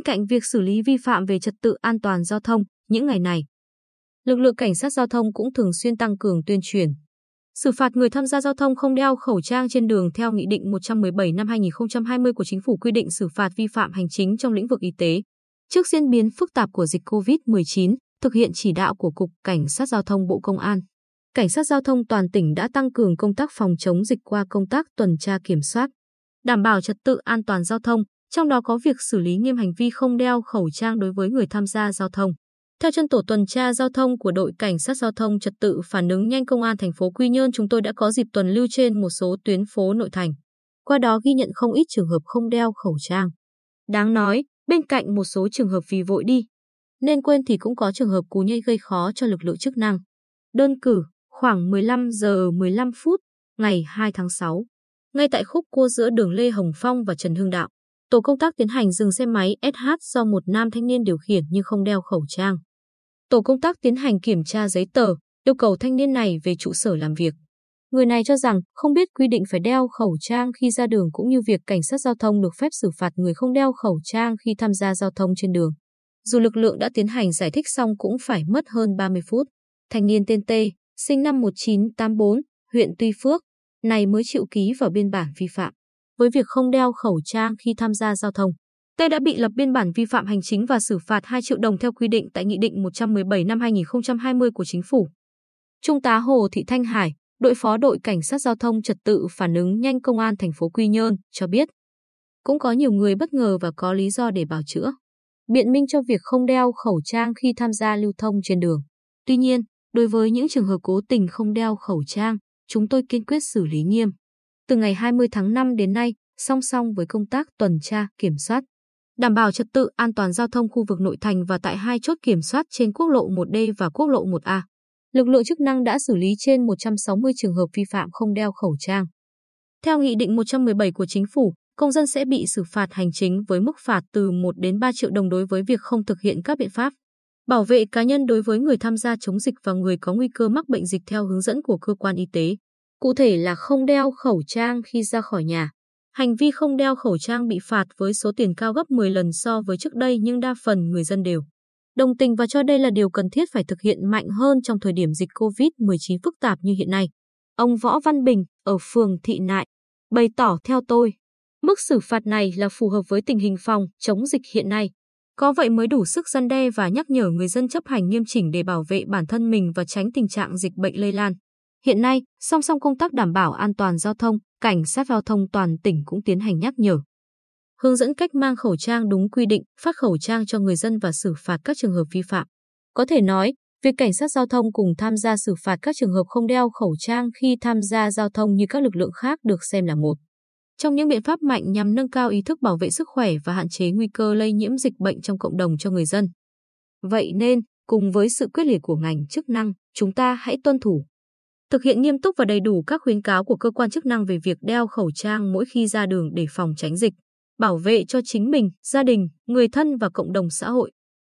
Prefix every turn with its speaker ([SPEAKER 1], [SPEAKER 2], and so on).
[SPEAKER 1] bên cạnh việc xử lý vi phạm về trật tự an toàn giao thông, những ngày này, lực lượng cảnh sát giao thông cũng thường xuyên tăng cường tuyên truyền. Xử phạt người tham gia giao thông không đeo khẩu trang trên đường theo Nghị định 117 năm 2020 của Chính phủ quy định xử phạt vi phạm hành chính trong lĩnh vực y tế. Trước diễn biến phức tạp của dịch COVID-19, thực hiện chỉ đạo của Cục Cảnh sát Giao thông Bộ Công an, Cảnh sát Giao thông toàn tỉnh đã tăng cường công tác phòng chống dịch qua công tác tuần tra kiểm soát, đảm bảo trật tự an toàn giao thông, trong đó có việc xử lý nghiêm hành vi không đeo khẩu trang đối với người tham gia giao thông. Theo chân tổ tuần tra giao thông của đội cảnh sát giao thông trật tự phản ứng nhanh công an thành phố Quy Nhơn, chúng tôi đã có dịp tuần lưu trên một số tuyến phố nội thành. Qua đó ghi nhận không ít trường hợp không đeo khẩu trang. Đáng nói, bên cạnh một số trường hợp vì vội đi, nên quên thì cũng có trường hợp cú nhây gây khó cho lực lượng chức năng. Đơn cử, khoảng 15 giờ 15 phút, ngày 2 tháng 6, ngay tại khúc cua giữa đường Lê Hồng Phong và Trần Hưng Đạo, tổ công tác tiến hành dừng xe máy SH do một nam thanh niên điều khiển nhưng không đeo khẩu trang. Tổ công tác tiến hành kiểm tra giấy tờ, yêu cầu thanh niên này về trụ sở làm việc. Người này cho rằng không biết quy định phải đeo khẩu trang khi ra đường cũng như việc cảnh sát giao thông được phép xử phạt người không đeo khẩu trang khi tham gia giao thông trên đường. Dù lực lượng đã tiến hành giải thích xong cũng phải mất hơn 30 phút. Thanh niên tên T, sinh năm 1984, huyện Tuy Phước, này mới chịu ký vào biên bản vi phạm. Với việc không đeo khẩu trang khi tham gia giao thông, T đã bị lập biên bản vi phạm hành chính và xử phạt 2 triệu đồng theo quy định tại Nghị định 117 năm 2020 của Chính phủ. Trung tá Hồ Thị Thanh Hải, đội phó đội cảnh sát giao thông trật tự phản ứng nhanh công an thành phố Quy Nhơn cho biết, cũng có nhiều người bất ngờ và có lý do để bào chữa, biện minh cho việc không đeo khẩu trang khi tham gia lưu thông trên đường. Tuy nhiên, đối với những trường hợp cố tình không đeo khẩu trang, chúng tôi kiên quyết xử lý nghiêm. Từ ngày 20 tháng 5 đến nay, song song với công tác tuần tra, kiểm soát, đảm bảo trật tự an toàn giao thông khu vực nội thành và tại hai chốt kiểm soát trên quốc lộ 1D và quốc lộ 1A. Lực lượng chức năng đã xử lý trên 160 trường hợp vi phạm không đeo khẩu trang. Theo Nghị định 117 của Chính phủ, công dân sẽ bị xử phạt hành chính với mức phạt từ 1 đến 3 triệu đồng đối với việc không thực hiện các biện pháp bảo vệ cá nhân đối với người tham gia chống dịch và người có nguy cơ mắc bệnh dịch theo hướng dẫn của cơ quan y tế. Cụ thể là không đeo khẩu trang khi ra khỏi nhà. Hành vi không đeo khẩu trang bị phạt với số tiền cao gấp 10 lần so với trước đây nhưng đa phần người dân đều đồng tình và cho đây là điều cần thiết phải thực hiện mạnh hơn trong thời điểm dịch COVID-19 phức tạp như hiện nay. Ông Võ Văn Bình ở phường Thị Nại bày tỏ theo tôi, mức xử phạt này là phù hợp với tình hình phòng chống dịch hiện nay. Có vậy mới đủ sức gian đe và nhắc nhở người dân chấp hành nghiêm chỉnh để bảo vệ bản thân mình và tránh tình trạng dịch bệnh lây lan. Hiện nay, song song công tác đảm bảo an toàn giao thông, cảnh sát giao thông toàn tỉnh cũng tiến hành nhắc nhở. Hướng dẫn cách mang khẩu trang đúng quy định, phát khẩu trang cho người dân và xử phạt các trường hợp vi phạm. Có thể nói, việc cảnh sát giao thông cùng tham gia xử phạt các trường hợp không đeo khẩu trang khi tham gia giao thông như các lực lượng khác được xem là một trong những biện pháp mạnh nhằm nâng cao ý thức bảo vệ sức khỏe và hạn chế nguy cơ lây nhiễm dịch bệnh trong cộng đồng cho người dân. Vậy nên, cùng với sự quyết liệt của ngành chức năng, chúng ta hãy tuân thủ. Thực hiện nghiêm túc và đầy đủ các khuyến cáo của cơ quan chức năng về việc đeo khẩu trang mỗi khi ra đường để phòng tránh dịch, bảo vệ cho chính mình, gia đình, người thân và cộng đồng xã hội.